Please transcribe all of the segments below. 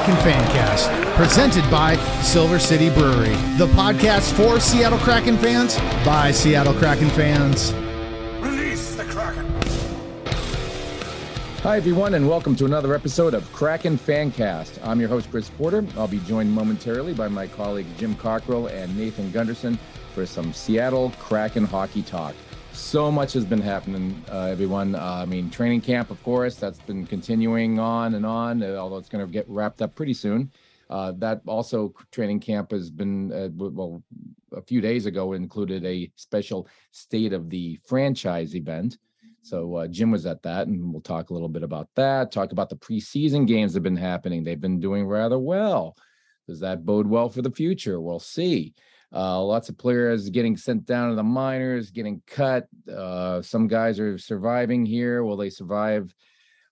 Kraken Fancast, presented by Silver City Brewery, the podcast for Seattle Kraken fans by Seattle Kraken fans. Release the Kraken. Hi, everyone, and welcome to another episode of Kraken Fancast. I'm your host, Chris Porter. I'll be joined momentarily by my colleagues Jim Cockrell and Nathan Gunderson for some Seattle Kraken hockey talk so much has been happening, uh, everyone. Uh, I mean, training camp, of course, that's been continuing on and on, uh, although it's going to get wrapped up pretty soon. Uh, that also training camp has been, uh, well, a few days ago included a special state of the franchise event. So uh, Jim was at that, and we'll talk a little bit about that. Talk about the preseason games that have been happening. They've been doing rather well. Does that bode well for the future? We'll see. Uh, lots of players getting sent down to the minors, getting cut. Uh, some guys are surviving here. Will they survive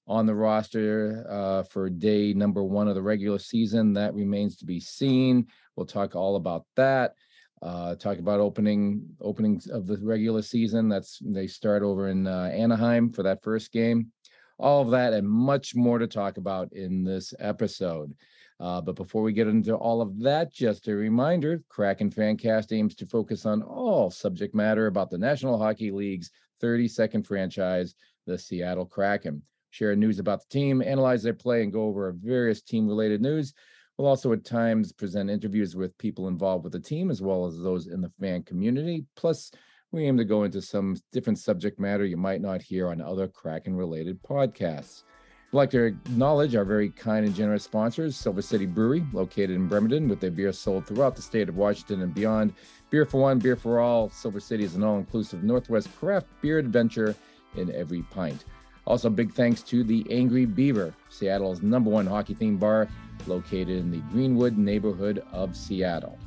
on the roster uh, for day number one of the regular season? That remains to be seen. We'll talk all about that. Uh, talk about opening openings of the regular season. That's they start over in uh, Anaheim for that first game. All of that and much more to talk about in this episode. Uh, but before we get into all of that, just a reminder Kraken Fancast aims to focus on all subject matter about the National Hockey League's 32nd franchise, the Seattle Kraken. Share news about the team, analyze their play, and go over various team related news. We'll also at times present interviews with people involved with the team as well as those in the fan community. Plus, we aim to go into some different subject matter you might not hear on other Kraken related podcasts. I'd like to acknowledge our very kind and generous sponsors, Silver City Brewery, located in Bremerton, with their beer sold throughout the state of Washington and beyond. Beer for one, beer for all. Silver City is an all inclusive Northwest craft beer adventure in every pint. Also, big thanks to the Angry Beaver, Seattle's number one hockey themed bar, located in the Greenwood neighborhood of Seattle.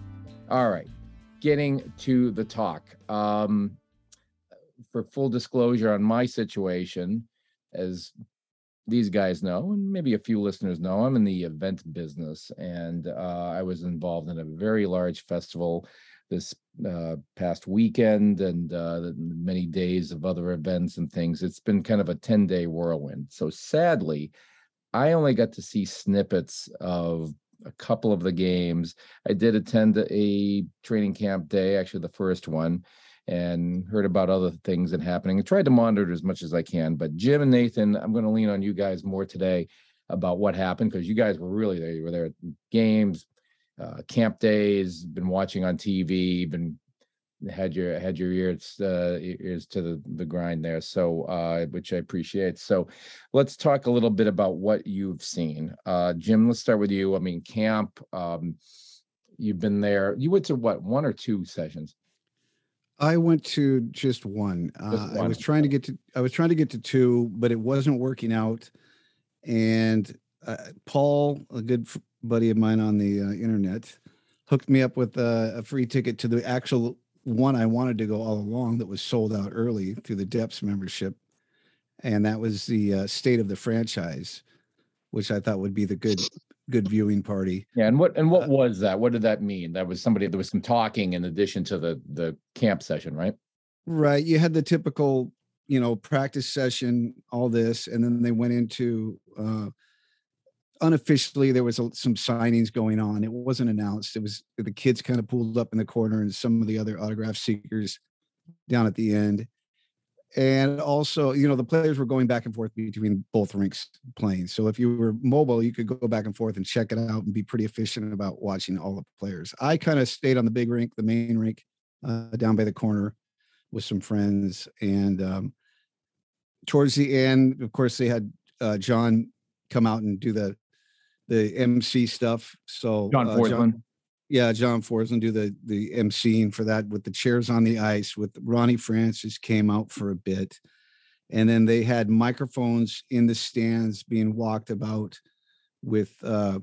All right, getting to the talk. Um, for full disclosure on my situation, as these guys know, and maybe a few listeners know, I'm in the event business, and uh, I was involved in a very large festival this uh, past weekend and uh, many days of other events and things. It's been kind of a 10 day whirlwind. So sadly, I only got to see snippets of a couple of the games. I did attend a training camp day, actually, the first one and heard about other things that happening and tried to monitor as much as I can. But Jim and Nathan, I'm going to lean on you guys more today about what happened because you guys were really there. You were there at games, uh, camp days, been watching on TV, been had your had your ears uh, ears to the the grind there. So uh, which I appreciate. So let's talk a little bit about what you've seen. Uh, Jim, let's start with you. I mean, camp. Um, you've been there. You went to what one or two sessions? I went to just one. Uh, just one. I was trying to get to I was trying to get to two, but it wasn't working out. And uh, Paul, a good f- buddy of mine on the uh, internet, hooked me up with a free ticket to the actual one I wanted to go all along that was sold out early through the Depths membership, and that was the uh, state of the franchise, which I thought would be the good good viewing party. Yeah, and what and what uh, was that? What did that mean? That was somebody there was some talking in addition to the the camp session, right? Right. You had the typical, you know, practice session, all this, and then they went into uh unofficially there was a, some signings going on. It wasn't announced. It was the kids kind of pulled up in the corner and some of the other autograph seekers down at the end and also you know the players were going back and forth between both rinks playing. So if you were mobile you could go back and forth and check it out and be pretty efficient about watching all the players. I kind of stayed on the big rink the main rink uh, down by the corner with some friends and um, towards the end of course they had uh, john come out and do the the mc stuff. So john uh, John, yeah, John Forslund do the the emceeing for that with the chairs on the ice. With Ronnie Francis came out for a bit, and then they had microphones in the stands being walked about with uh,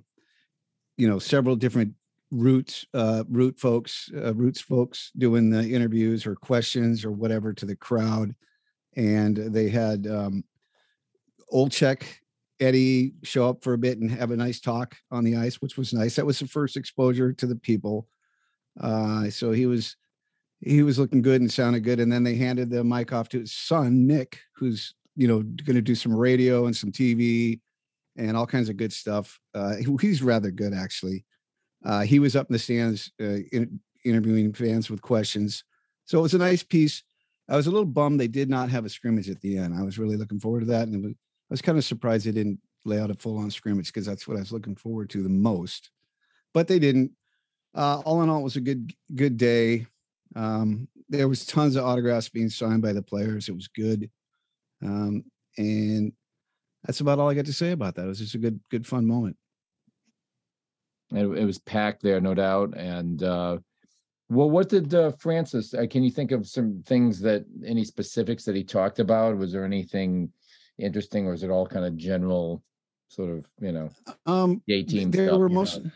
you know several different roots uh, root folks uh, roots folks doing the interviews or questions or whatever to the crowd, and they had um, Olczyk Eddie show up for a bit and have a nice talk on the ice, which was nice. That was the first exposure to the people. Uh, so he was he was looking good and sounded good. And then they handed the mic off to his son, Nick, who's you know going to do some radio and some TV. and all kinds of good stuff. Uh, he's rather good, actually. Uh, he was up in the stands uh, in, interviewing fans with questions. So it was a nice piece. I was a little bummed they did not have a scrimmage at the end. I was really looking forward to that. And it was, was kind of surprised they didn't lay out a full on scrimmage because that's what I was looking forward to the most. But they didn't. Uh, all in all, it was a good good day. Um, there was tons of autographs being signed by the players. It was good, um, and that's about all I got to say about that. It was just a good good fun moment. It, it was packed there, no doubt. And uh, well, what did uh, Francis? Uh, can you think of some things that any specifics that he talked about? Was there anything interesting, or is it all kind of general, sort of you know, um, the team? There stuff, were most. know?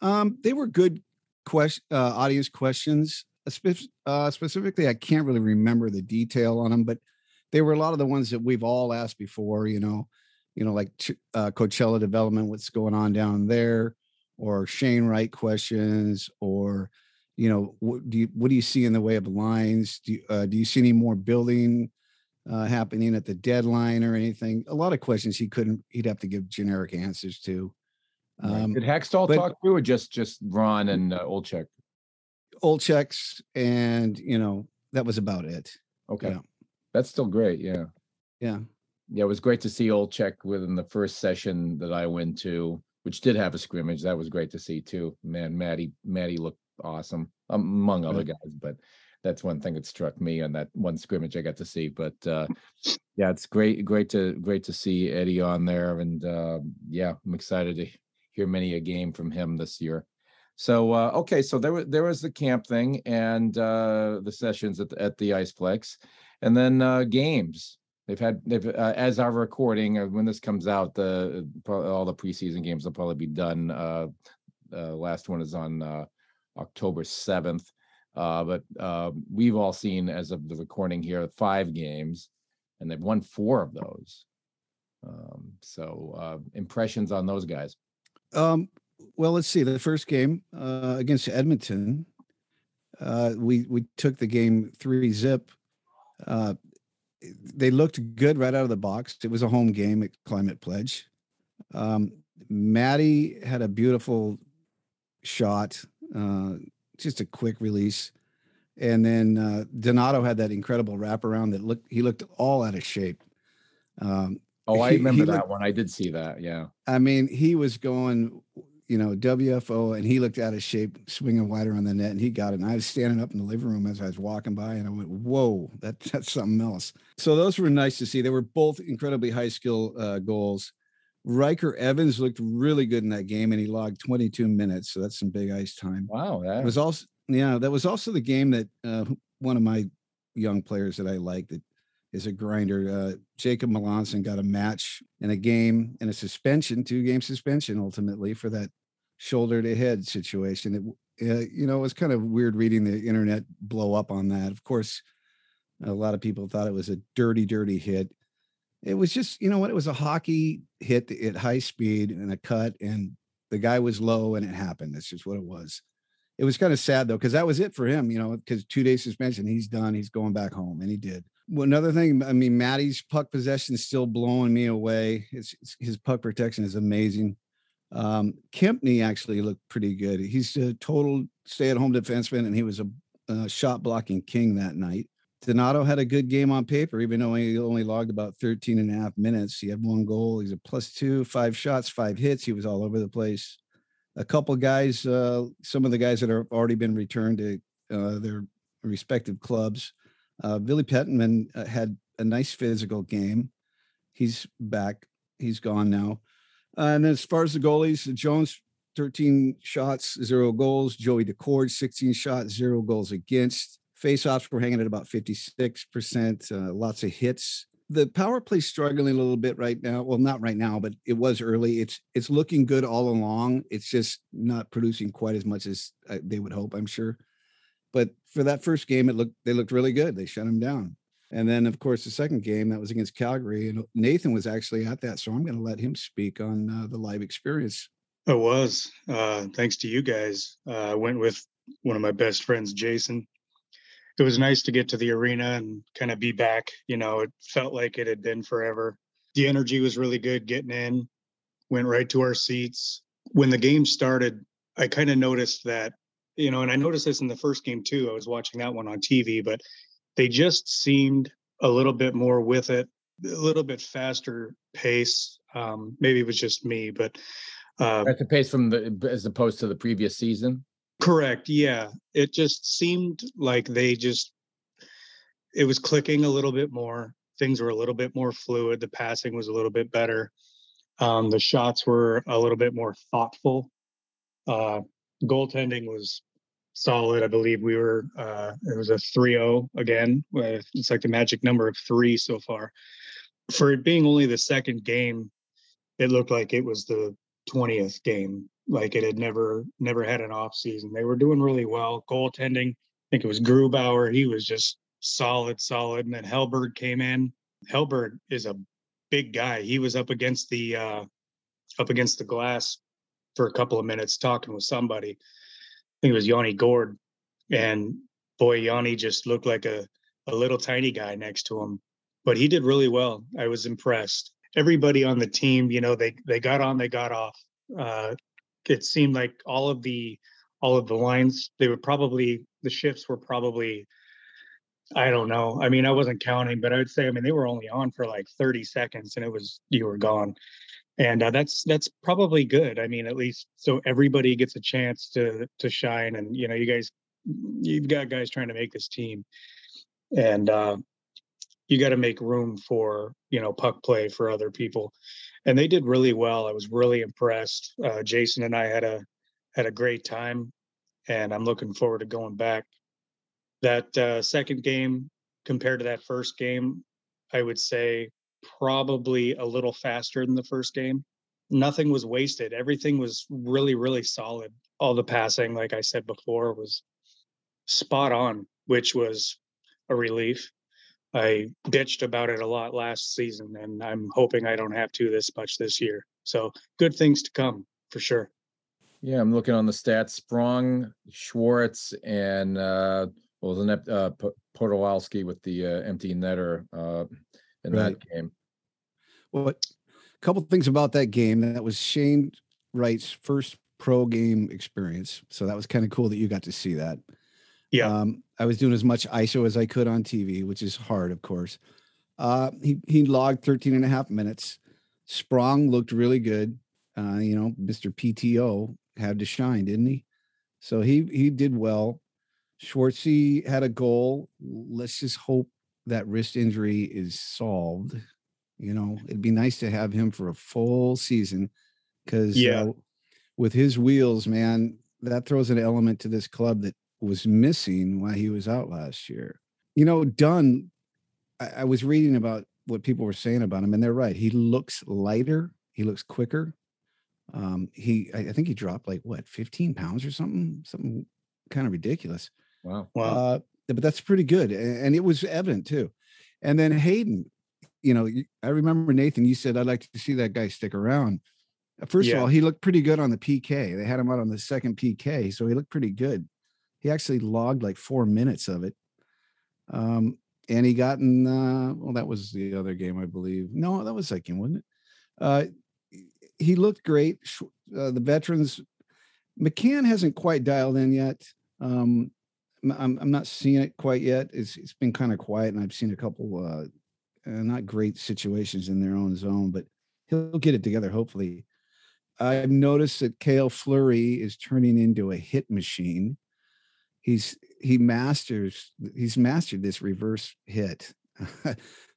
Um, they were good question uh, audience questions. Uh, uh, specifically, I can't really remember the detail on them, but they were a lot of the ones that we've all asked before. You know, you know, like uh, Coachella development, what's going on down there, or Shane Wright questions, or you know, what do you what do you see in the way of lines? Do you, uh, do you see any more building uh, happening at the deadline or anything? A lot of questions he couldn't. He'd have to give generic answers to. Right. Um, Did Hakstol but- talk to, or just just Ron and uh, Olczyk? old checks and you know that was about it Okay, Yeah. that's still great. Yeah. yeah Yeah, it was great to see Olczyk within the first session that I went to, which did have a scrimmage. That was great to see too. Man, Maddie, Maddie looked awesome, among other guys. But that's one thing that struck me on that one scrimmage I got to see. But uh, yeah, it's great, great to great to see Eddie on there, and uh, yeah, I'm excited to hear many a game from him this year. So uh, okay, so there was there was the camp thing and uh, the sessions at the, at the Iceplex, and then uh, games. They've had they've uh, as our recording uh, when this comes out, the all the preseason games will probably be done. Uh, uh, last one is on uh, October seventh, uh, but uh, we've all seen as of the recording here five games, and they've won four of those. Um, so uh, impressions on those guys. um well let's see the first game uh against edmonton uh we we took the game three zip uh they looked good right out of the box it was a home game at climate pledge um maddie had a beautiful shot just a quick release and then uh donato had that incredible wraparound that looked he looked all out of shape um Oh, I He- remember he that looked- one. I did see that. Yeah. I mean, he was going, you know, WFO, and he looked out of shape, swinging wider on the net, and he got it. And I was standing up in the living room as I was walking by, and I went, "Whoa, that that's something else." So those were nice to see. They were both incredibly high skill uh, goals. Ryker Evans looked really good in that game, and he logged 22 minutes, so that's some big ice time. Wow. That It was also, yeah, that was also the game that uh, one of my young players that I like that is a grinder. Uh, Jacob Melanson got a match in a game and a suspension, two game suspension ultimately for that shoulder to head situation. It, uh, you know, it was kind of weird reading the internet blow up on that. Of course, a lot of people thought it was a dirty, dirty hit. It was just, you know what? It was a hockey hit at high speed and a cut, and the guy was low, and it happened. That's just what it was. It was kind of sad though because that was it for him you know because two days suspension he's done he's going back home and he did. Well, another thing i mean maddie's puck possession is still blowing me away. His, his puck protection is amazing. Um Kempny actually looked pretty good. He's a total stay-at-home defenseman and he was a, a shot blocking king that night donato had a good game on paper even though he only logged about 13 and a half minutes he had one goal he's a plus two five shots five hits he was all over the place a couple guys, uh, some of the guys that have already been returned to uh, their respective clubs. Uh, Billy Pettenman uh, had a nice physical game. He's back. He's gone now. And as far as the goalies, Jones, 13 shots, zero goals. Joey Daccord, 16 shots, zero goals against. Face-offs were hanging at about 56%. Uh, lots of hits the power play's struggling a little bit right now. Well, not right now, but it was early. It's it's looking good all along. It's just not producing quite as much as uh, they would hope, I'm sure. But for that first game, it looked they looked really good. They shut them down. And then, of course, the second game that was against Calgary, and Nathan was actually at that, so I'm going to let him speak on uh, the live experience. It was. Uh, thanks to you guys. Uh, I went with one of my best friends, Jason. It was nice to get to the arena and kind of be back. You know, it felt like it had been forever. The energy was really good getting in. went right to our seats. When the game started, I kind of noticed that, you know, and I noticed this in the first game too. I was watching that one on TV, but they just seemed a little bit more with it, a little bit faster pace. Um, maybe it was just me, but uh, That's the pace from the as opposed to the previous season. Correct. Yeah. It just seemed like they just, it was clicking a little bit more. Things were a little bit more fluid. The passing was a little bit better. Um, the shots were a little bit more thoughtful. Uh, goaltending was solid. I believe we were, uh, it was a 3 0 again. With, it's like the magic number of three so far. For it being only the second game, it looked like it was the 20th game. Like it had never, never had an off season. They were doing really well. Goaltending, I think it was Grubauer. He was just solid, solid. And then Hellberg came in. Hellberg is a big guy. He was up against the, uh, up against the glass for a couple of minutes talking with somebody. I think it was Yanni Gourde. And boy, Yanni just looked like a, a little tiny guy next to him. But he did really well. I was impressed. Everybody on the team, you know, they they got on, they got off. Uh, it seemed like all of the all of the lines, they were probably the shifts were probably I don't know. I mean, I wasn't counting, but I would say, I mean, they were only on for like 30 seconds and it was you were gone and uh, that's that's probably good i mean at least so everybody gets a chance to to shine and you know you guys you've got guys trying to make this team and uh you got to make room for you know puck play for other people and they did really well i was really impressed uh jason and i had a had a great time and i'm looking forward to going back that uh second game compared to that first game i would say probably a little faster than the first game. Nothing was wasted. Everything was really, really solid. All the passing, like I said before, was spot on, which was a relief. I bitched about it a lot last season, and I'm hoping I don't have to this much this year. So good things to come for sure. Yeah, I'm looking on the stats. Sprong, Schwartz, and uh, well, the net, uh, P- Podolski with the uh, empty netter uh, in Right. that game. Well, a couple things about that game. That was Shane Wright's first pro game experience. So that was kind of cool that you got to see that. Yeah. Um, I was doing as much ISO as I could on TV, which is hard, of course. Uh, he, he logged 13 and a half minutes. Sprong looked really good. Uh, you know, Mr. PTO had to shine, didn't he? So he he did well. Schwartzy had a goal. Let's just hope that wrist injury is solved. You know, it'd be nice to have him for a full season because Yeah. uh, with his wheels, man, that throws an element to this club that was missing while he was out last year. You know, Dunn, I, I was reading about what people were saying about him, and they're right. He looks lighter, he looks quicker. Um, he, I, I think he dropped like what, 15 pounds or something, something kind of ridiculous. Wow. Wow. Uh, but that's pretty good, a- and it was evident too. And then Hayden, you know, I remember Nathan. You said I'd like to see that guy stick around. First Yeah. of all, he looked pretty good on the PK. They had him out on the second PK, so he looked pretty good. He actually logged like four minutes of it. Um, and he got in. Uh, well, that was the other game, I believe. No, that was that game, wasn't it? Uh, he looked great. Uh, the veterans, McCann hasn't quite dialed in yet. Um, I'm- I'm, not seeing it quite yet. It's it's been kind of quiet, and I've seen a couple uh, uh, not great situations in their own zone, but he'll get it together. Hopefully, I've noticed that Cale Fleury is turning into a hit machine. He's he masters he's mastered this reverse hit.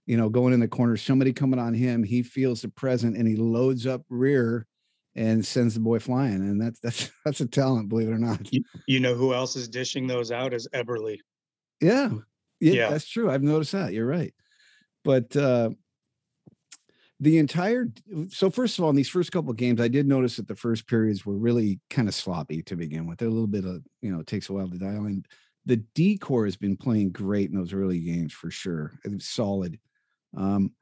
you know, going in the corner, somebody coming on him, he feels the present and he loads up rear and sends the boy flying. And that's that's that's a talent, believe it or not. You know who else is dishing those out is Eberle. Yeah. Yeah, Yeah. that's true. I've noticed that. You're right. But uh the entire so first of all, in these first couple of games, I did notice that the first periods were really kind of sloppy to begin with. They're a little bit of, you know, it takes a while to dial in. The decor has been playing great in those early games for sure. It was solid. Um,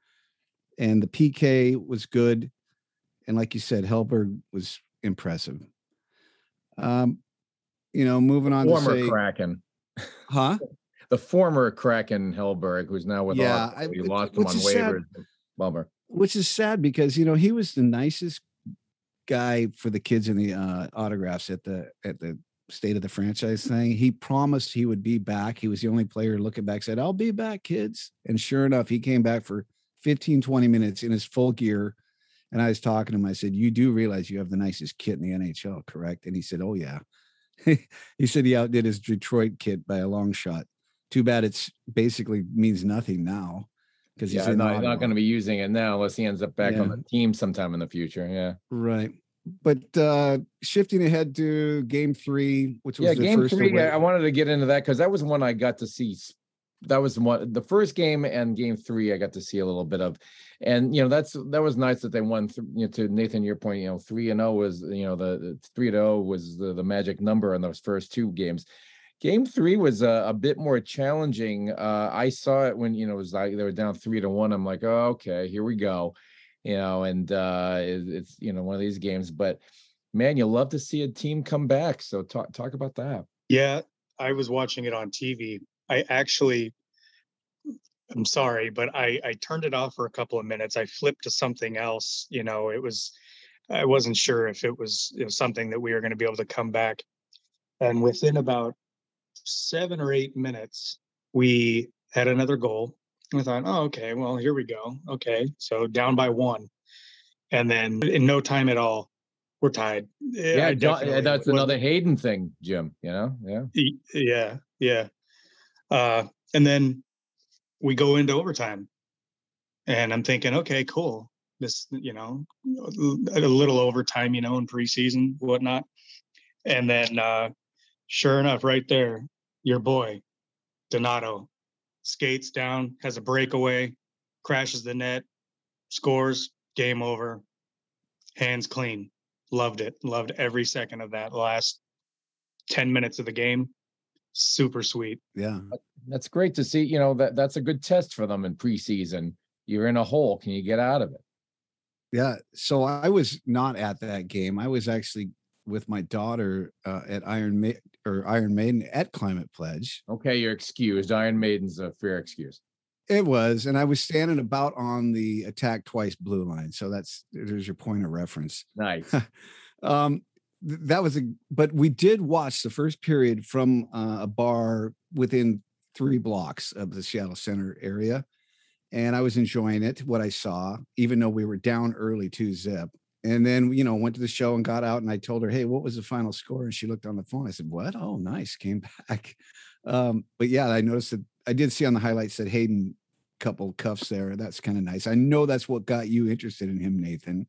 and the PK was good. And like you said, Hellberg was impressive. Um, you know, moving on Former to say, Kraken. huh? The former Kraken Hellberg, who's now with Yeah. I- We it- lost him on is sad. waivers. Bummer. Which is sad because you know he was the nicest guy for the kids in the uh, autographs at the at the state of the franchise thing. He promised he would be back. He was the only player looking back, said, I'll be back, kids. And sure enough, he came back for 15, 20 minutes in his full gear. And I was talking to him. I said, You do realize you have the nicest kit in the NHL, correct? And he said, Oh, yeah. he said he outdid his Detroit kit by a long shot. Too bad it's basically means nothing now because he's Yeah, not, not going to be using it now unless he ends up back on the team sometime in the future. Yeah. right. But uh shifting ahead to game three, which was yeah, game three. I I wanted to get into that because that was one I got to see. That was the one, the first game and game three. I got to see a little bit of, and you know that's that was nice that they won. th- You know, to Nathan, your point, you know, three and zero was you know the the three and zero was the the magic number in those first two games. Game three was a, a bit more challenging. Uh, I saw it when you know it was like they were down three to one. I'm like, oh, okay, here we go, you know, and uh, it, it's you know one of these games, but man, you love to see a team come back. So talk talk about that. Yeah, I was watching it on TV. I actually, I'm sorry, but I I turned it off for a couple of minutes. I flipped to something else. You know, it was I wasn't sure if it was, it was something that we were going to be able to come back. And within about seven or eight minutes, we had another goal. And I thought, oh, okay, well, here we go. Okay, so down by one, and then in no time at all, we're tied. Eh, Yeah, I that's wasn't- another Hayden thing, Jim. You know, yeah. Yeah, yeah. Uh, and then we go into overtime, and I'm thinking, okay, cool. This, you know, a little overtime, you know, in preseason, whatnot. And then, uh, sure enough, right there, your boy, Donato, skates down, has a breakaway, crashes the net, scores, game over, hands clean. Loved it. Loved every second of that last 10 minutes of the game. Super sweet. yeah. That's great to see. You know, that that's a good test for them in preseason. You're in a hole. Can you get out of it? Yeah. So I was not at that game. I was actually with my daughter uh, at Iron Ma- or Iron Maiden at Climate Pledge. Okay, you're excused. Iron Maiden's a fair excuse. It was, and I was standing about on the attack twice blue line. So that's there's your point of reference. Nice. Um, th- that was a, but we did watch the first period from uh, a bar within three blocks of the Seattle Center area, and I was enjoying it. What I saw, even though we were down early two zip, and then you know went to the show and got out, and I told her, "Hey, what was the final score?" And she looked on the phone. I said, "What? Oh, nice, came back." Um, but yeah, I noticed that I did see on the highlights that Hayden couple cuffs there. That's kind of nice. I know that's what got you interested in him, Nathan,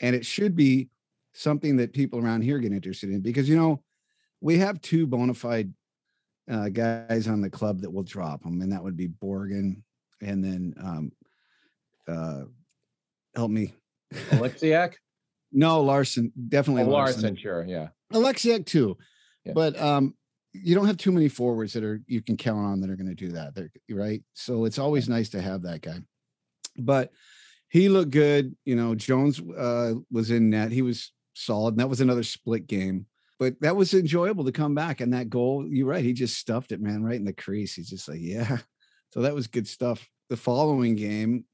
and it should be something that people around here get interested in because you know we have two bona fide uh, guys on the club that will drop them, and that would be Borgen and then um, uh, help me. Oleksiak? No, Larsson, definitely Oh, Larsson. Larsson, sure. Yeah. Oleksiak too, Yeah. but um, you don't have too many forwards that are you can count on that are going to do that. They're, right, so it's always nice to have that guy. But he looked good. You know, Jones uh, was in net. He was solid. And that was another split game. But that was enjoyable to come back. And that goal, you're right. He just stuffed it, man, right in the crease. He's just like, yeah. So that was good stuff. The following game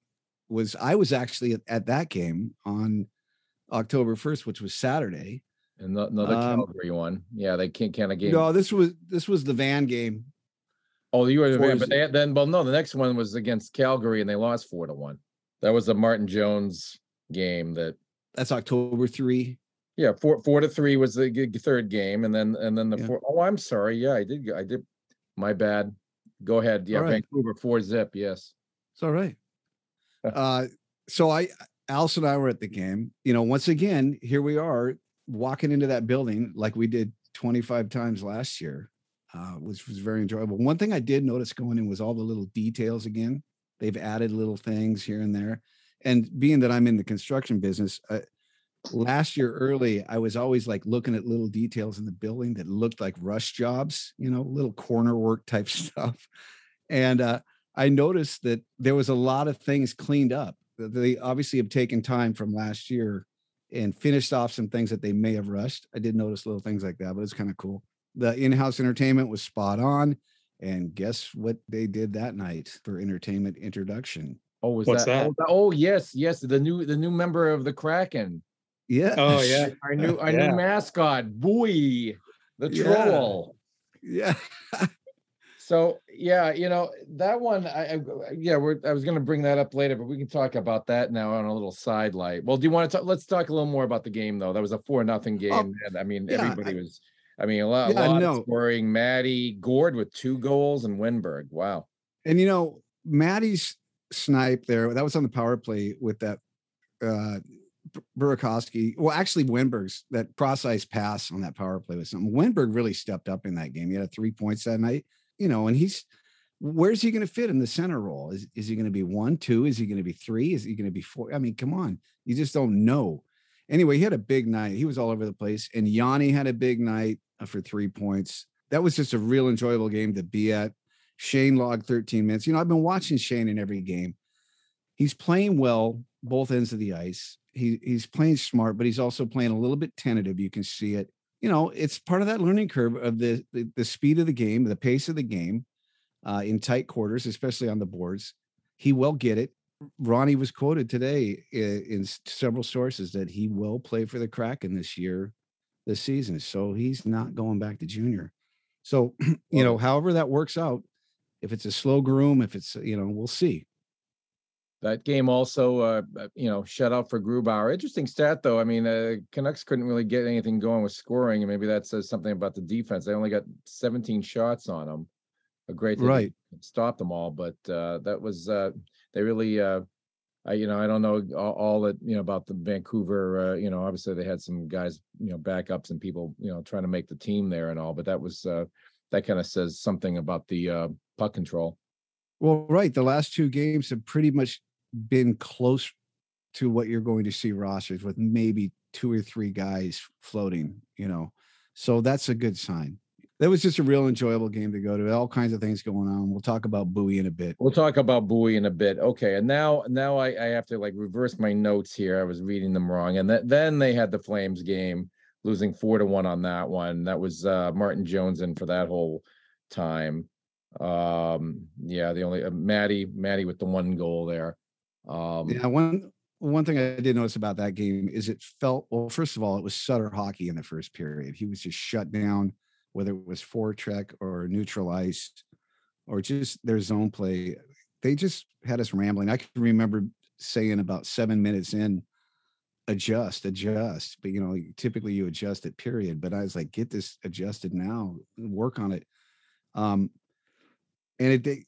was I was actually at, at that game on October 1st, which was Saturday. And the- another Um, Calgary one. Yeah, they can't kind of game. No, this was this was the van game. oh, you were the van, but they then well, no, the next one was against Calgary and they lost four to one. That was the Martin Jones game that That's October 3. yeah, four four to three was the third game, and then and then the Yeah. four oh I'm sorry. Yeah, I did I did my bad. Go ahead. Yeah, right. Vancouver four zip, yes. It's all right. Uh, so I, Alice and I were at the game. You know, once again, here we are walking into that building like we did 25 times last year, uh, which was very enjoyable. One thing I did notice going in was all the little details again. They've added little things here and there. And being that I'm in the construction business, uh, last year early, I was always like looking at little details in the building that looked like rush jobs, you know, little corner work type stuff. And uh, I noticed that there was a lot of things cleaned up. They obviously have taken time from last year and finished off some things that they may have rushed. I did notice little things like that, but it's kind of cool. The in-house entertainment was spot on. And guess what they did that night for entertainment introduction? Oh, was What's that? Oh, that? Oh, oh, yes, yes. The new the new member of the Kraken. Yeah. Oh yeah. Our new our Yeah. new mascot, Buoy, the Yeah. troll. Yeah. So yeah, you know that one. I, I yeah, we're, I was going to bring that up later, but we can talk about that now on a little side light. Well, do you want to talk? Let's talk a little more about the game though. That was a four nothing game. and I mean, Oh, yeah, everybody I- was. I mean, a lot, Yeah, a lot no. of scoring. Maddie Gourde with two goals and Wennberg. Wow. And you know, Maddie's snipe there, that was on the power play with that uh Burakovsky. Well, actually Wennberg's that cross ice pass on that power play was something. Wennberg really stepped up in that game. He had three points that night, you know, and he's where's he going to fit in the center role? Is is he going to be one, two? Is he going to be three? Is he going to be four? I mean, come on. You just don't know. Anyway, he had a big night. He was all over the place. And Yanni had a big night uh, for three points. That was just a real enjoyable game to be at. Shane logged 13 minutes. You know, I've been watching Shane in every game. He's playing well both ends of the ice. He he's playing smart, but he's also playing a little bit tentative. You can see it. You know, it's part of that learning curve of the the, the speed of the game, the pace of the game, uh, in tight quarters, especially on the boards. He will get it. Ronnie was quoted today i- in, several sources that he will play for the Kraken this year, this season. So he's not going back to junior. So you know, however that works out, if it's a slow groom, if it's you know, we'll see. That game also, uh, uh, you know, shut out for Grubauer. Interesting stat, though. I mean, uh, Canucks couldn't really get anything going with scoring, and maybe that says something about the defense. They only got 17 shots on them. A great Right. stop them all, but uh, that was uh, they really. Uh, I, you know, I don't know all, all that you know about the Vancouver. Uh, you know, obviously they had some guys, you know, backups and people, you know, trying to make the team there and all. But that was uh, that kind of says something about the uh, puck control. Well, right. The last two games have pretty much been close to what you're going to see rosters with maybe two or three guys floating, you know. So that's a good sign. That was just a real enjoyable game to go to. All kinds of things going on. We'll talk about Buoy in a bit. We'll talk about Buoy in a bit. Okay, and now now I, I have to like reverse my notes here. I was reading them wrong, and th- then they had the Flames game, losing four to one on that one. That was uh, Martin Jones in for that whole time. Um, yeah, the only uh, Maddie Maddie with the one goal there. Um, Yeah, one one thing I did notice about that game is it felt well. First of all, it was Sutter hockey in the first period. He was just shut down, whether it was forecheck or neutral ice, or just their zone play. They just had us rambling. I can remember saying about seven minutes in, adjust, adjust. But you know, typically you adjust it. Period. But I was like, get this adjusted now. Work on it. Um, and it.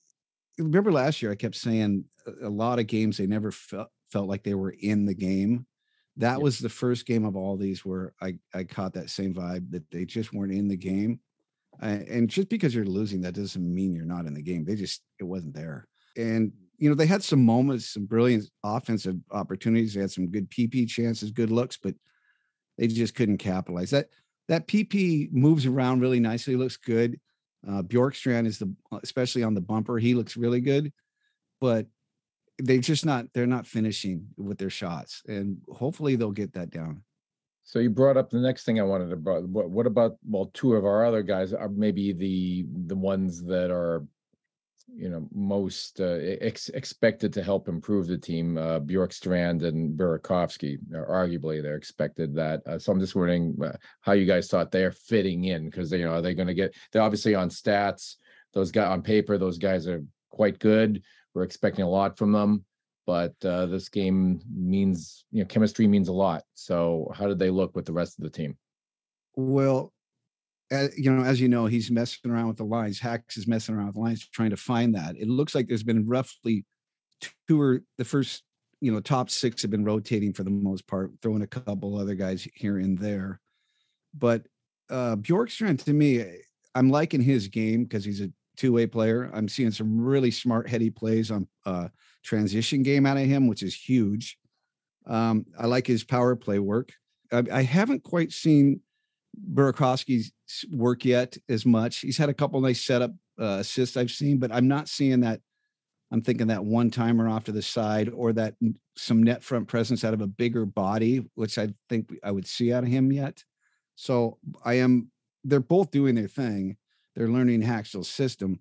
Remember last year I kept saying a- lot of games they never felt felt like they were in the game. That Yeah. was the first game of all these where I I caught that same vibe that they just weren't in the game. Uh, and just because you're losing, that doesn't mean you're not in the game. They just it wasn't there. And you know they had some moments, some brilliant offensive opportunities. They had some good PP chances, good looks, but they just couldn't capitalize. That that PP moves around really nicely, looks good. Uh, Bjorkstrand is the especially on the bumper, he looks really good, but they just not they're not finishing with their shots, and hopefully they'll get that down. So you brought up the next thing I wanted to brought. What, what about well, two of our other guys are maybe the the ones that are, you know, most uh, ex- expected to help improve the team. Uh, Bjorkstrand and Burakovsky, are arguably, they're expected that. Uh, so I'm just wondering uh, how you guys thought they're fitting in because you know, are they going to get? They're obviously on stats. Those guys on paper, those guys are quite good. We're expecting a lot from them but uh, this game means you know chemistry means a lot. So how did they look with the rest of the team? Well, you know, as you know, he's messing around with the lines. Hacks is messing around with the lines, trying to find that. It looks like there's been roughly two or the first, you know, top six have been rotating for the most part, throwing a couple other guys here and there. But uh Bjorkstrand, to me, I'm liking his game because he's a two-way player. I'm seeing some really smart, heady plays on uh transition game out of him, which is huge. Um, I like his power play work. I, I haven't quite seen Burakovsky's work yet as much. He's had a couple nice setup uh, assists I've seen, but I'm not seeing that. I'm thinking that one timer off to the side or that some net front presence out of a bigger body, which I think I would see out of him yet. So I am. They're both doing their thing. They're learning Hakstol's system,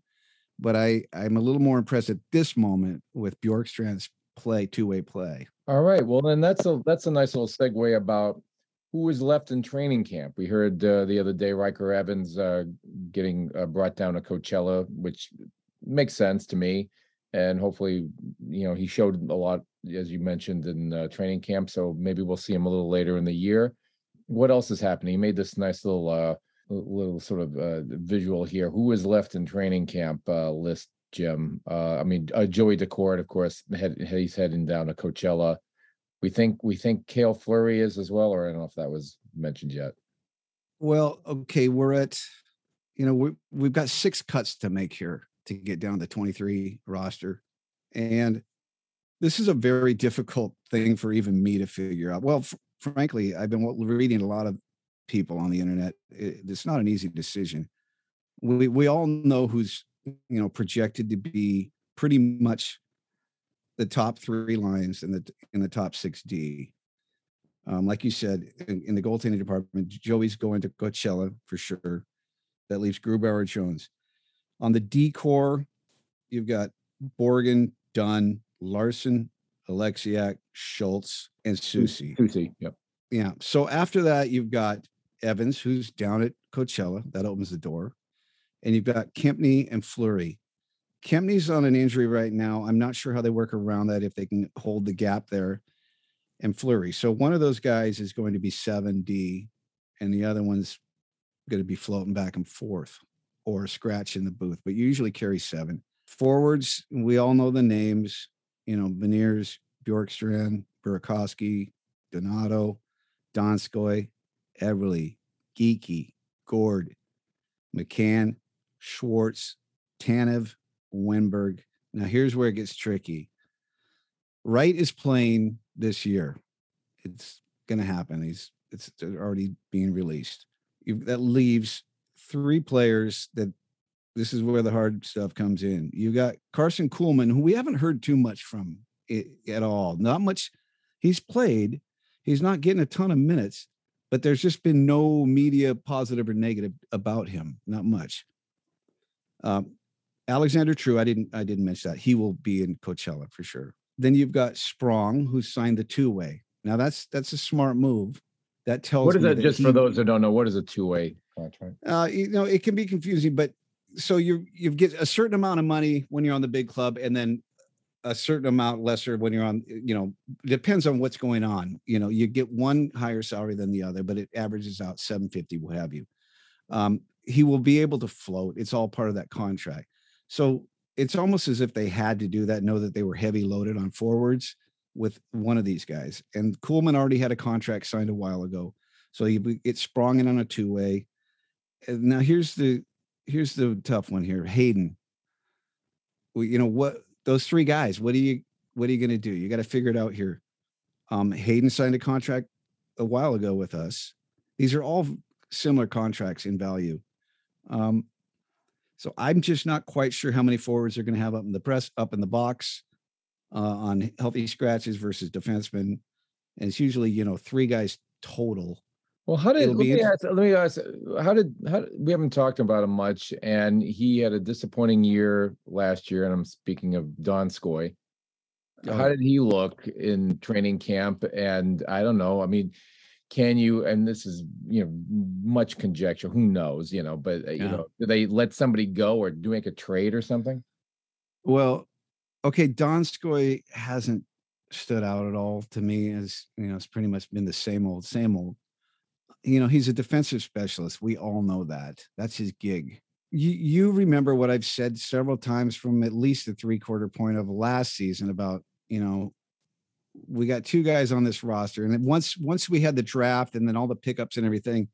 but I I'm a little more impressed at this moment with Bjorkstrand's play, two way play. All right, well then that's a that's a nice little segue about who is left in training camp? We heard uh, the other day Ryker Evans uh, getting uh, brought down to Coachella, which makes sense to me. And hopefully, you know, he showed a lot, as you mentioned, in uh, training camp. So maybe we'll see him a little later in the year. What else is happening? He made this nice little, uh, little sort of uh, visual here. Who is left in training camp list, Jim? I mean, Joey Daccord, of course, he's heading down to Coachella. We think we think Cale Fleury is as well, or I don't know if that was mentioned yet. Well, okay, we're at, you know, we we've got six cuts to make here to get down the 23 roster. And this is a very difficult thing for even me to figure out. Well, f- frankly, I've been reading a lot of people on the internet. It, it's not an easy decision. We we all know who's you know projected to be pretty much the top three lines in the in the top six D. Um, like you said, in, in, the goaltending department, Joey's going to Coachella for sure. That leaves Grubauer Jones. On the D core, you've got Borgen, Dunn, Larsson, Oleksiak, Schultz, and Soucy. Soucy, yep. Yeah. So after that, you've got Evans, who's down at Coachella. That opens the door. And you've got Kempny and Fleury. Kempny's on an injury right now. I'm not sure how they work around that if they can hold the gap there. And Fleury. So one of those guys is going to be 7D, and the other one's going to be floating back and forth or scratch in the booth, but usually carry seven. Forwards, we all know the names, you know, Beniers, Bjorkstrand, Burakovsky, Donato, Donskoy, Eberle, Geekie, Gourde, McCann, Schwartz, Tanev, Wennberg. Now here's where it gets tricky. Wright is playing this year. It's going to happen. He's it's already being released. that leaves three players that this is where the hard stuff comes in. You got Karson Kuhlman, who we haven't heard too much from at all. Not much. He's played. He's not getting a ton of minutes, but there's just been no media positive or negative about him. Not much. Um, Alexander True, I didn't I didn't mention that. He will be in Coachella for sure. Then you've got Sprong, who signed the two way. Now that's that's a smart move. That tells what is that? Just he, for those who don't know, what is a two way contract? Uh, you know, it can be confusing, but so you you get a certain amount of money when you're on the big club, and then a certain amount lesser when you're on. You know, depends on what's going on. You know, you get one higher salary than the other, but it averages out 750, what have you. Um, he will be able to float. It's all part of that contract. So it's almost as if they had to do that, know that they were heavy loaded on forwards with one of these guys. And Kuhlman already had a contract signed a while ago. So you get Sprong in on a two way. Now here's the here's the tough one here. Hayden. Well, you know what those three guys, what are you what are you gonna do? You got to figure it out here. Um, Hayden signed a contract a while ago with us. These are all similar contracts in value. Um, so I'm just not quite sure how many forwards they're going to have up in the press, up in the box, uh, on healthy scratches versus defensemen, and it's usually you know three guys total. Well, how did let me, ask, let me ask? How did how we haven't talked about him much, and he had a disappointing year last year, and I'm speaking of Donskoy. Oh. How did he look in training camp? And I don't know. I mean, can you and this is you know much conjecture who knows you know but uh, you know do they let somebody go or do make a trade or something? Well okay donskoy hasn't stood out at all to me as you know it's pretty much been the same old same old. You know he's a defensive specialist we all know that that's his gig. You, you remember what i've said several times from at least the three quarter point of last season about you know we got two guys on this roster, and once once we had the draft and then all the pickups and everything,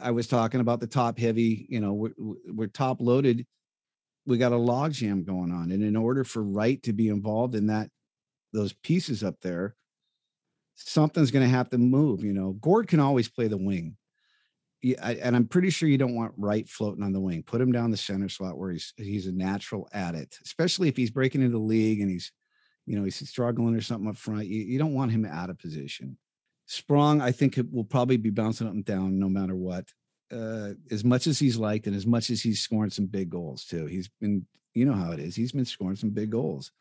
I was talking about the top heavy. You know, we're, we're top loaded. We got a logjam going on, and in order for Wright to be involved in that, those pieces up there, something's going to have to move. You know, Gourde can always play the wing. Yeah, and I'm pretty sure you don't want Wright floating on the wing. Put him down the center slot where he's he's a natural at it, especially if he's breaking into the league and he's you know, he's struggling or something up front. You, you don't want him out of position. Sprong, I think it will probably be bouncing up and down no matter what. Uh, as much as he's liked and as much as he's scoring some big goals too. He's been, you know how it is. He's been scoring some big goals.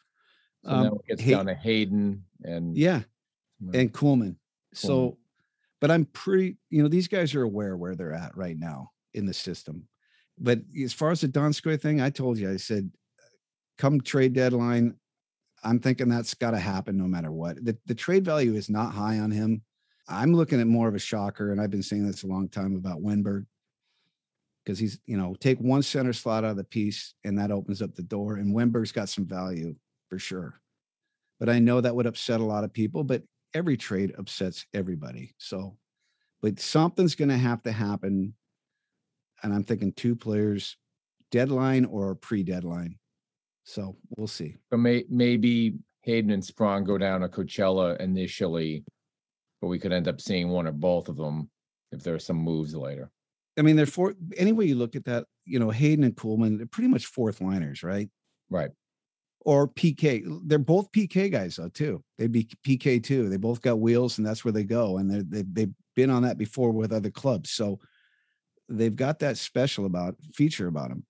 So um, now it gets Hay- down to Hayden and yeah, and Kuhlman. So but I'm pretty, you know, these guys are aware where they're at right now in the system. But as far as the Donskoy thing, I told you, I said, come trade deadline, I'm thinking that's got to happen no matter what. The, the trade value is not high on him. I'm looking at more of a shocker, and I've been saying this a long time about Wennberg because he's, you know, take one center slot out of the piece and that opens up the door. And Wennberg's got some value for sure. But I know that would upset a lot of people, but every trade upsets everybody. So, but something's going to have to happen. And I'm thinking two players, deadline or pre deadline. So we'll see. But may, maybe Hayden and Sprong go down to Coachella initially, but we could end up seeing one or both of them if there are some moves later. I mean, they're four. Any way you look at that, you know, Hayden and Kuhlman, they're pretty much fourth liners, right? Right. Or PK. They're both PK guys though too. They'd be PK too. They both got wheels, and that's where they go. And they they they've been on that before with other clubs, so they've got that special about feature about them.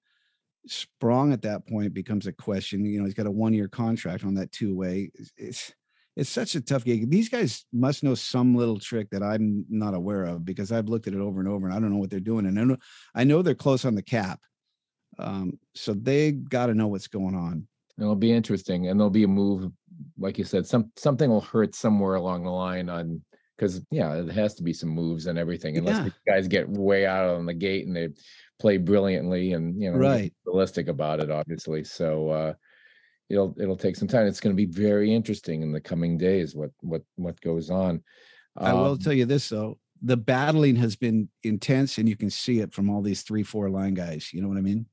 Sprong at that point becomes a question. You know, he's got a one year contract on that two way. It's, it's it's such a tough gig. These guys must know some little trick that I'm not aware of because I've looked at it over and over and I don't know what they're doing. And I know, I know they're close on the cap. Um, so they got to know what's going on. It'll be interesting. And there'll be a move, like you said, some something will hurt somewhere along the line on because yeah, it has to be some moves and everything, unless Yeah. the guys get way out on the gate and they play brilliantly and you know Right. realistic about it, obviously. So uh it'll it'll take some time. It's going to be very interesting in the coming days what what what goes on. I will Um, tell you this though, the battling has been intense and you can see it from all these three, four line guys. You know what I mean?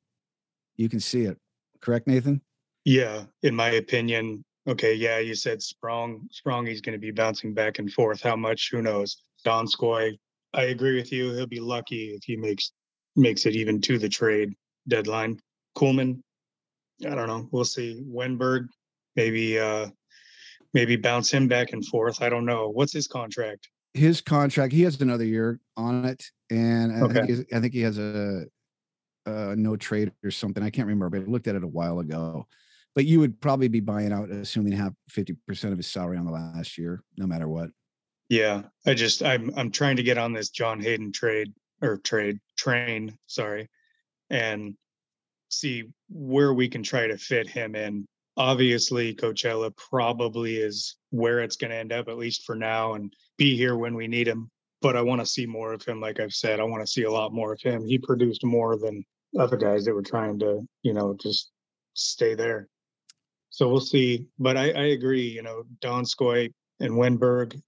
You can see it. Correct, Nathan? Yeah, in my opinion. Okay, yeah, you said Sprong. Sprong, he's going to be bouncing back and forth. How much? Who knows? Donskoy, I agree with you. He'll be lucky if he makes makes it even to the trade deadline. Kuhlman, I don't know. We'll see. Wennberg, maybe uh maybe bounce him back and forth. I don't know. What's his contract? his contract he has another year on it and I, Okay. think, I think he has a, a no trade or something i can't remember but i looked at it a while ago but you would probably be buying out assuming half 50% of his salary on the last year no matter what Yeah, I just I'm I'm trying to get on this John Hayden trade or trade train, sorry, and see where we can try to fit him in. Obviously, Coachella probably is where it's going to end up at least for now and be here when we need him. But I want to see more of him like I've said. I want to see a lot more of him. He produced more than other guys that were trying to, you know, just stay there. So we'll see. But I, I agree, you know, Donskoy and Wennberg,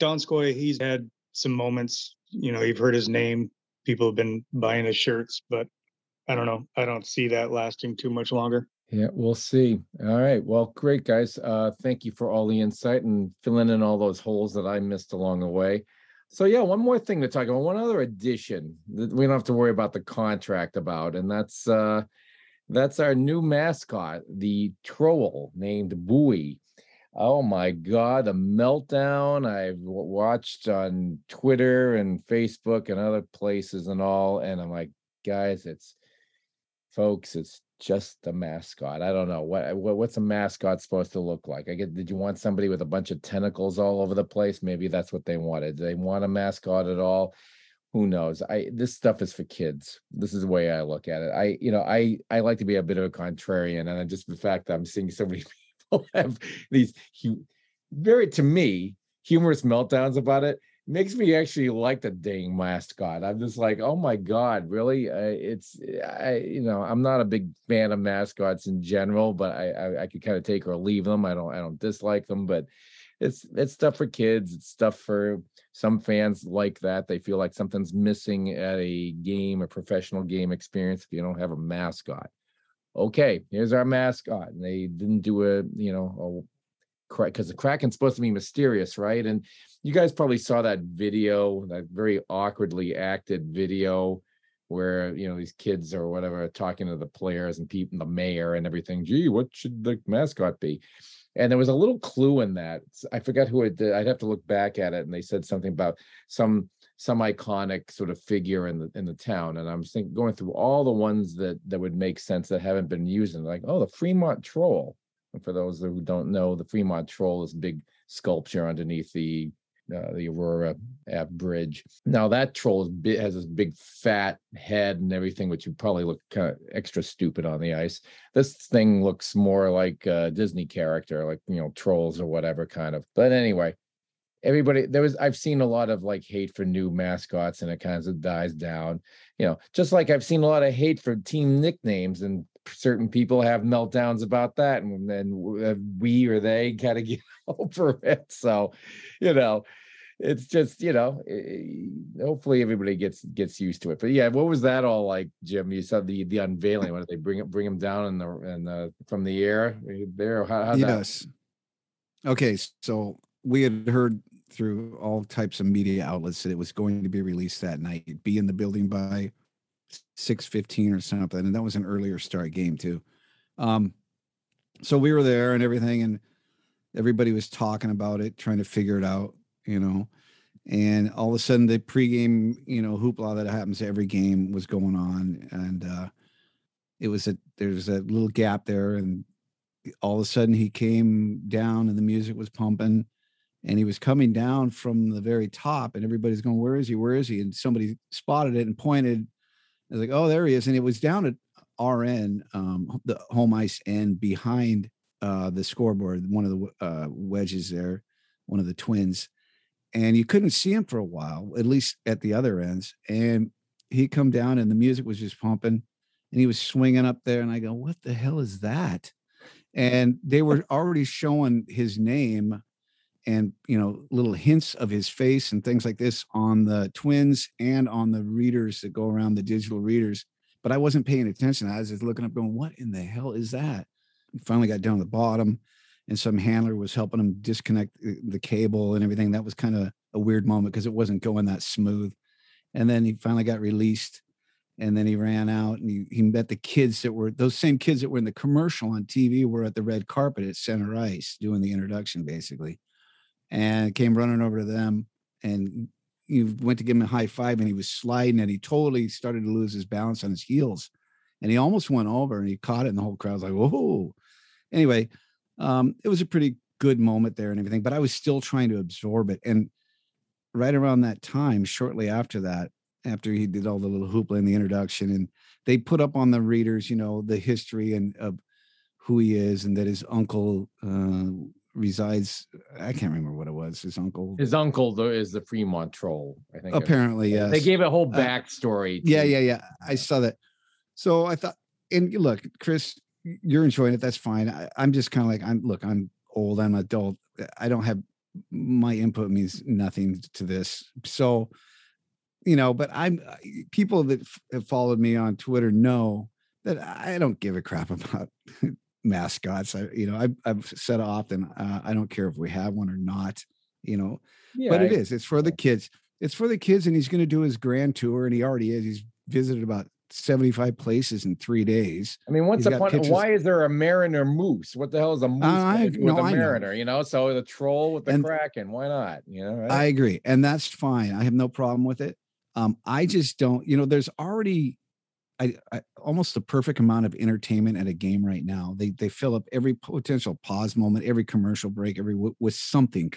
Donskoy, he's had some moments, you know, you've heard his name. People have been buying his shirts, but I don't know. I don't see that lasting too much longer. Yeah, we'll see. All right. Well, great guys. Uh thank you for all the insight and filling in all those holes that I missed along the way. So yeah, one more thing to talk about, one other addition that we don't have to worry about the contract about, and that's uh that's our new mascot, the troll named Buoy. Oh my God, the meltdown I've watched on Twitter and Facebook and other places and all. And I'm like, guys, it's folks, it's just a mascot. I don't know what, what what's a mascot supposed to look like. I get did you want somebody with a bunch of tentacles all over the place? Maybe that's what they wanted. They want a mascot at all? Who knows? I this stuff is for kids. This is the way I look at it. I you know I I like to be a bit of a contrarian, and I just the fact that I'm seeing so many people have these very to me humorous meltdowns about it makes me actually like the dang mascot. I'm just like, oh my god, really? Uh, it's I you know I'm not a big fan of mascots in general, but I I, I could kind of take or leave them. I don't I don't dislike them, but it's it's stuff for kids. It's stuff for some fans like that. They feel like something's missing at a game, a professional game experience if you don't have a mascot. Okay, here's our mascot. And they didn't do a you know a because the Kraken's supposed to be mysterious, right? And you guys probably saw that video, that very awkwardly acted video where you know these kids or whatever talking to the players and people, the mayor and everything. Gee, what should the mascot be? And there was a little clue in that. i forgot who it did. I'd have to look back at it. And they said something about some some iconic sort of figure in the in the town. And I'm thinking going through all the ones that that would make sense that haven't been used. And like, oh, the Fremont Troll. And for those who don't know, the Fremont Troll is a big sculpture underneath the uh, the Aurora Ave Bridge. Now that troll has this big fat head and everything, which would probably look kind of extra stupid on the ice. This thing looks more like a Disney character, like you know trolls or whatever kind of. But anyway, everybody there was I've seen a lot of like hate for new mascots and it kind of dies down. You know, just like I've seen a lot of hate for team nicknames and certain people have meltdowns about that and then uh, we or they kind of get over it. So, you know, it's just you know hopefully everybody gets gets used to it but yeah what was that all like jim you said the the unveiling when did they bring bring him down in the in the from the air eh, there how, how yes okay so we had heard through all types of media outlets that it was going to be released that night be in the building by 6.15 or something and that was an earlier start game too um so we were there and everything and everybody was talking about it trying to figure it out you know. And all of a sudden, the pregame, you know, hoopla that happens every game was going on, and uh, it was a there's a little gap there, and all of a sudden he came down, and the music was pumping, and he was coming down from the very top, and everybody's going, "Where is he? Where is he?" And somebody spotted it and pointed. I was like, "Oh, there he is!" And it was down at RN, um, the home ice end behind uh, the scoreboard, one of the uh, wedges there, one of the twins and you couldn't see him for a while, at least at the other ends. And he come down and the music was just pumping and he was swinging up there. And I go, what the hell is that? And they were already showing his name and, you know, little hints of his face and things like this on the twins and on the readers that go around the digital readers. But I wasn't paying attention. I was just looking up going, what in the hell is that? finally got down to the bottom and some handler was helping him disconnect the cable and everything. That was kind of a weird moment because it wasn't going that smooth. And then he finally got released and then he ran out and he, he met the kids that were those same kids that were in the commercial on TV were at the red carpet at center ice doing the introduction basically and came running over to them and you went to give him a high five and he was sliding and he totally started to lose his balance on his heels and he almost went over and he caught it and the whole crowd was like whoa anyway um, it was a pretty good moment there and everything, but I was still trying to absorb it. And right around that time, shortly after that, after he did all the little hoopla in the introduction, and they put up on the readers, you know, the history and of who he is, and that his uncle uh, resides. I can't remember what it was. His uncle. His uncle though is the Fremont troll. I think. Apparently, yes. They gave a whole backstory. Uh, yeah, yeah, yeah. I saw that. So I thought, and look, Chris, you're enjoying it. That's fine. I, I'm just kind of like, I'm look, I'm old, I'm adult. I don't have my input means nothing to this. So, you know, but I'm people that have followed me on Twitter know that I don't give a crap about mascots. I, you know, I, I've said often, uh, I don't care if we have one or not, you know, yeah, but it I, is, it's for the kids. It's for the kids. And he's going to do his grand tour and he already is. He's visited about 75 places in three days. I mean, the point? Pictures. Why is there a mariner moose? What the hell is a moose uh, with no, a mariner? You know, so the troll with the and kraken. Why not? You know, right? I agree, and that's fine. I have no problem with it. Um, I just don't. You know, there's already. I, I, almost the perfect amount of entertainment at a game right now. They they fill up every potential pause moment, every commercial break, every with something,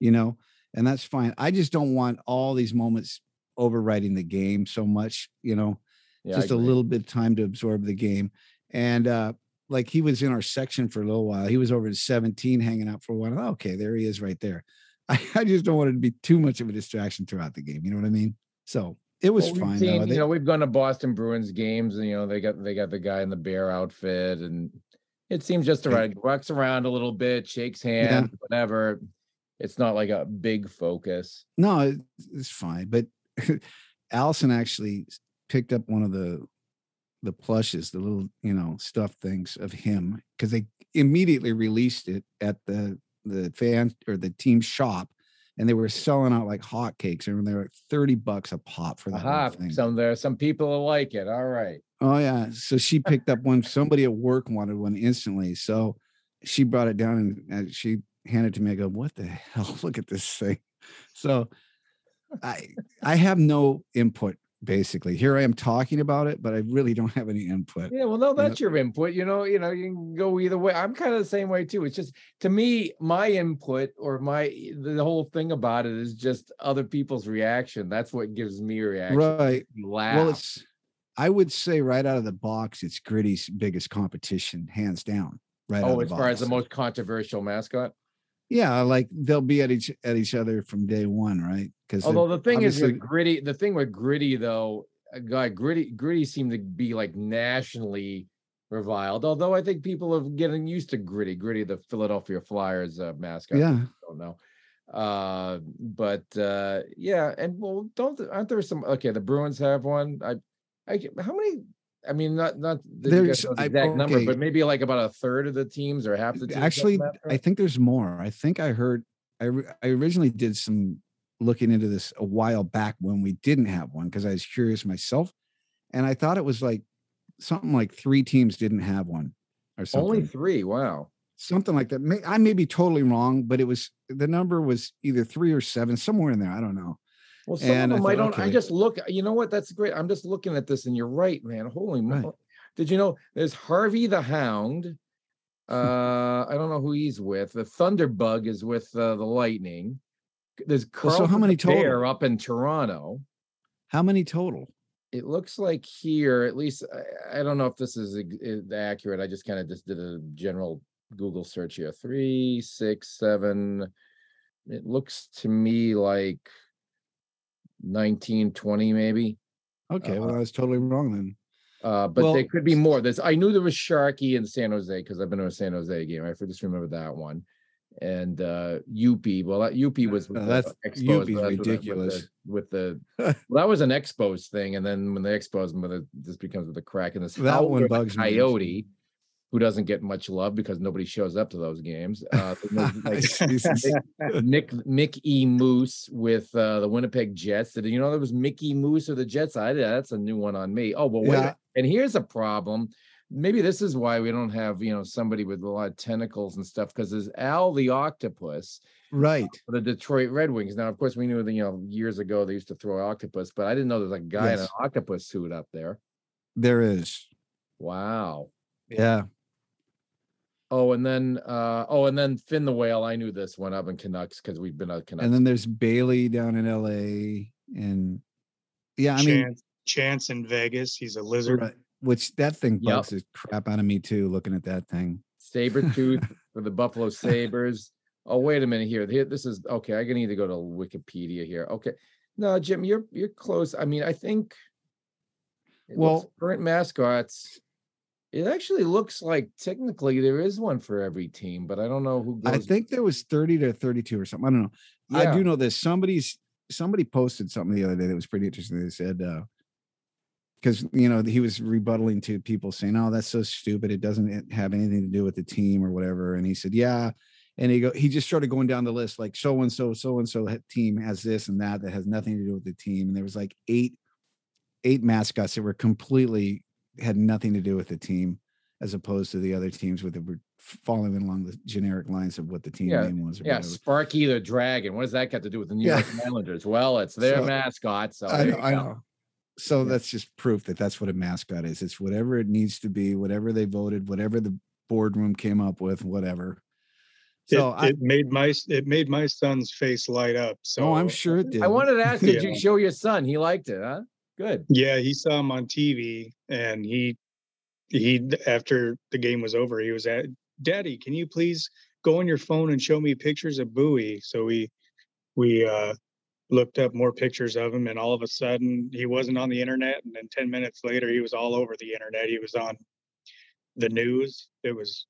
you know, and that's fine. I just don't want all these moments overriding the game so much, you know yeah, just a little bit of time to absorb the game. And uh, like he was in our section for a little while. He was over at 17 hanging out for a while. Okay, there he is right there. I, I just don't want it to be too much of a distraction throughout the game. You know what I mean? So it was well, fine. Seen, they, you know, we've gone to Boston Bruins games, and you know they got they got the guy in the bear outfit, and it seems just to right. Walks around a little bit, shakes hands, yeah. whatever. It's not like a big focus. No, it's fine. But Allison actually picked up one of the the plushes, the little you know stuffed things of him because they immediately released it at the the fan or the team shop, and they were selling out like hotcakes, and they were like thirty bucks a pop for that Aha, thing. Some there, some people like it. All right. Oh yeah, so she picked up one. Somebody at work wanted one instantly, so she brought it down and uh, she handed it to me. I go, "What the hell? Look at this thing!" So I I have no input basically. Here I am talking about it, but I really don't have any input. Yeah, well, no, that's your input. You know, you know, you can go either way. I'm kind of the same way too. It's just to me, my input or my the whole thing about it is just other people's reaction. That's what gives me a reaction. Right. Laugh. Well, it's I would say right out of the box, it's Gritty's biggest competition, hands down. Right. oh, as far as the most controversial mascot. Yeah, like they'll be at each at each other from day one, right? Because Although the thing is with gritty, the thing with gritty though, guy gritty gritty seemed to be like nationally reviled. Although I think people are getting used to gritty, gritty, the Philadelphia Flyers uh, mascot. yeah, don't know. Uh, but uh, yeah, and well, don't aren't there some? Okay, the Bruins have one. I, I how many? I mean, not not that you There's- know the I- exact number, but maybe like about a third of the teams or half the teams. actually. I think there's more. I think I heard. I I originally did some looking into this a while back when we didn't have one because I was curious myself, and I thought it was like something like three teams didn't have one or something. only three. Wow. something like that. I may be totally wrong, but it was the number was either three or seven, somewhere in there. I don't know. Well, some And I of them I, thought, don't. I just look. You know what? That's great. I'm just looking at this, and you're right, man. Holy Right. mo- Did you know there's Harvey the Hound? Uh, I don't know who he's with. The Thunderbug is with uh, the Lightning. There's Well, so how many the Bear up in Toronto. How many total? It looks like here, at least I, I don't know if this is, is accurate. I just kind of just did a general Google search here. Three, six, seven. It looks to me like 19, 20 maybe. Okay, well, Uh, I was totally wrong then. Uh, but Well, there could be more. There's I knew there was Sharkie in San Jose because I've been to a San Jose game. I just remember that one. And uh UP, well, that UP was with Uh, that's- Expos, that's ridiculous. With the, with the well, that was an Expos thing, and then when the Expos, when just becomes with the crack and this That one bugs me. Who doesn't get much love because nobody shows up to those games. Uh, like, Jesus. Nick Mickey Moose with uh, the Winnipeg Jets. Did you know there was Mickey Moose of the Jets? I that's a new one on me. Oh well, wait. Yeah. And here's a problem. Maybe this is why we don't have you know somebody with a lot of tentacles and stuff because there's Al the Octopus right. for the Detroit Red Wings. Now, of course, we knew that you know years ago they used to throw octopus, but I didn't know there's a guy in an octopus suit up there. There is. Wow. Yeah. Oh, and then uh oh, and then Fin the Whale. I knew this one up in Canucks because we've been a Canucks. And then there's Bailey down in LA. And yeah, I mean, Chance, Chance in Vegas. He's a lizard. right, which that thing Yep. bugs the crap out of me too, looking at that thing. Saber tooth for the Buffalo Sabres. Oh, wait a minute here. Here, this is okay. I need to go to Wikipedia here. Okay. No, Jim, you're you're close. I mean, I think Well- current mascots. It actually looks like technically there is one for every team, but I don't know who. I think there was 30 to 32 or something. I don't know. I do know this. Somebody's somebody posted something the other day that was pretty interesting. They said uh because you know he was rebuttaling to people saying, "Oh, that's so stupid. It doesn't have anything to do with the team or whatever." And he said, "Yeah." And he go, he just started going down the list, like so and so, so and so team has this and that that has nothing to do with the team. And there was like eight, eight mascots that were completely had nothing to do with the team, as opposed to the other teams where they were following along the generic lines of what the team Yeah, name was. Or yeah, whatever. Sparky the Dragon. What does that got to do with the New Yeah. York Islanders? Well, it's their So- mascot. So I know, I know. So Yeah. that's just proof that that's what a mascot is. It's whatever it needs to be, whatever they voted, whatever the boardroom came up with, whatever. So it, I, it made my it made my son's face light up. So oh, I'm sure it did. I wanted to ask, did Yeah. you show your son? He liked it, huh? Good. Yeah, he saw him on TV, and he he after the game was over, he was at Daddy. Can you please go on your phone and show me pictures of Buoy? So we we uh, looked up more pictures of him, and all of a sudden he wasn't on the internet, and then ten minutes later he was all over the internet. He was on the news. It was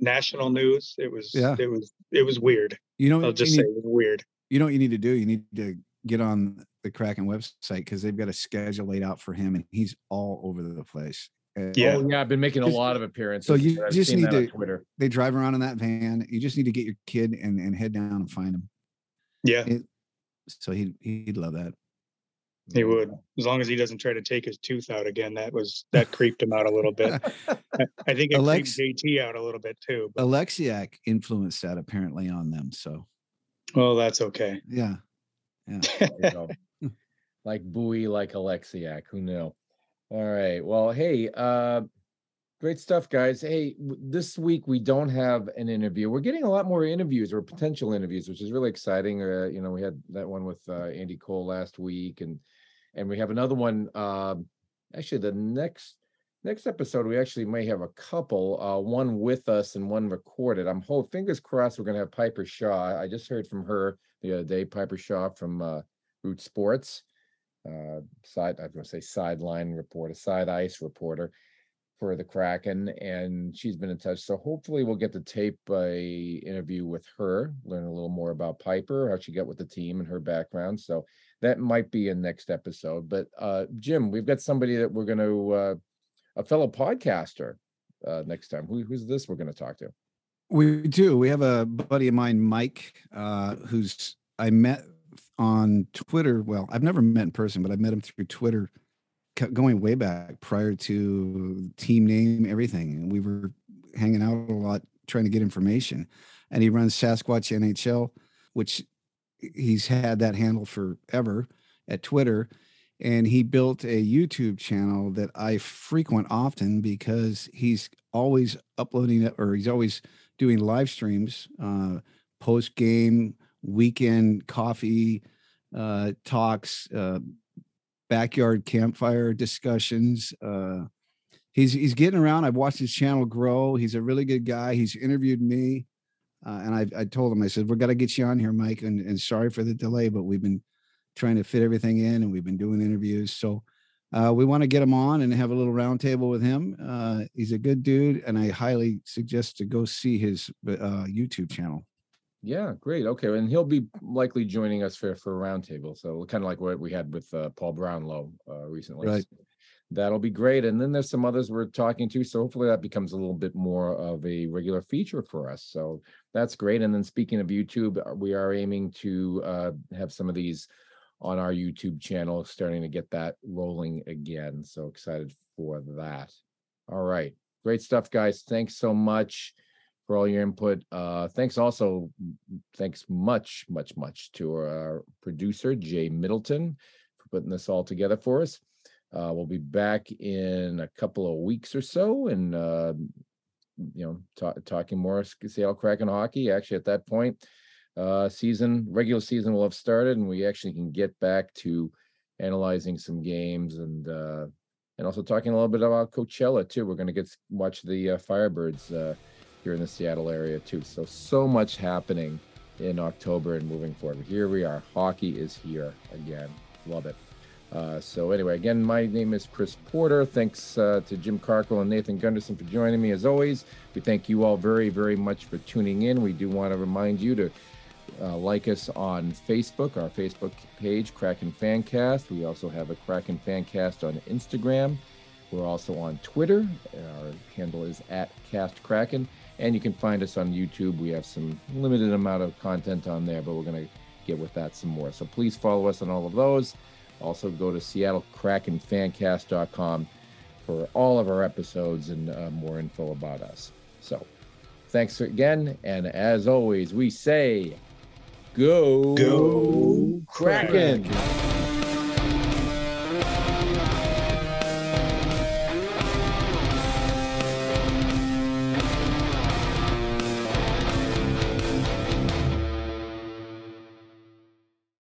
national news. It was Yeah. it was it was weird. You know, I'll just you say need, it was weird. you know what you need to do? You need to get on the Kraken website because they've got a schedule laid out for him, and he's all over the place. And Yeah. Oh, yeah. I've been making a Just- lot of appearances. so you I've just need to- Twitter. They drive around in that van. You just need to get your kid and, and head down and find him. Yeah, It- So he he'd love that. he would as long as he doesn't try to take his tooth out again. That was that creeped him out a little bit. I- I think it Alex- creeped JT out a little bit too. But, Oleksiak influenced that apparently on them. So well, that's okay. yeah, Like buoy, like Oleksiak. Who knew? All right. Well, hey, uh, great stuff, guys. Hey, this week we don't have an interview. We're getting a lot more interviews or potential interviews, which is really exciting. Uh, you know, we had that one with uh, Andy Cole last week, and and we have another one. Uh, actually, the next next episode we actually may have a couple. Uh, one with us and one recorded. I'm hope fingers crossed we're going to have Piper Shaw. I just heard from her the other day. Piper Shaw from uh, Root Sports uh, side, i'm going to say sideline reporter, side ice reporter for the Kraken, and she's been in touch. So hopefully we'll get to tape a interview with her, learn a little more about Piper, how she got with the team and her background. So that might be a next episode. But uh, Jim, we've got somebody that we're going to, uh, a fellow podcaster uh, next time. Who, who's this we're going to talk to? We do. We have a buddy of mine, Mike, uh, who's I met on Twitter. Well, I've never met in person, but I met him through Twitter going way back prior to team name, everything. And we were hanging out a lot trying to get information. And he runs Sasquatch NHL, which he's had that handle forever at Twitter. And he built a YouTube channel that I frequent often because he's always uploading it or he's always doing live streams, uh, post game, weekend coffee uh, talks, uh, backyard campfire discussions. Uh, he's he's getting around. I've watched his channel grow. He's a really good guy. He's interviewed me, uh, and I, I told him I said we're got to get you on here, Mike. And, and sorry for the delay, but we've been trying to fit everything in, and we've been doing interviews. So uh, we want to get him on and have a little roundtable with him. Uh, he's a good dude, and I highly suggest to go see his uh, YouTube channel. Yeah, great. Okay, and he'll be likely joining us for for a roundtable. So kind of like what we had with uh, Paul Brownlow uh, recently. Right. So that'll be great. And then there's some others we're talking to. So hopefully that becomes a little bit more of a regular feature for us. So that's great. And then speaking of YouTube, uh, we are aiming to uh, have some of these on our YouTube channel, starting to get that rolling again. So excited for that. All right, great stuff, guys. Thanks so much for all your input. Uh, thanks also, thanks much, much, much to our producer, Jay Middleton, for putting this all together for us. Uh, we'll be back in a couple of weeks or so and, uh, you know, ta- talking more Seattle Kraken hockey. Actually, at that point, uh, season, regular season will have started and we actually can get back to analyzing some games and, uh, and also talking a little bit about Coachella too. We're going to get watch the uh, Firebirds uh, here in the Seattle area too. So so much happening in October and moving forward. Here we are. Hockey is here again. Love it. Uh, so anyway, again, my name is Chris Porter. Thanks uh, to Jim Carkle and Nathan Gunderson for joining me as always. We thank you all very, very much for tuning in. We do want to remind you to uh, like us on Facebook, our Facebook page, Kraken Fancast. We also have a Kraken Fancast on Instagram. We're also on Twitter. Our handle is at Cast Kraken. And you can find us on YouTube. We have some limited amount of content on there, but we're going to get with that some more. So please follow us on all of those. Also, go to SeattleKrakenFancast.com for all of our episodes and uh, more info about us. So, thanks again. And as always, we say, go, Go Kraken. Kraken.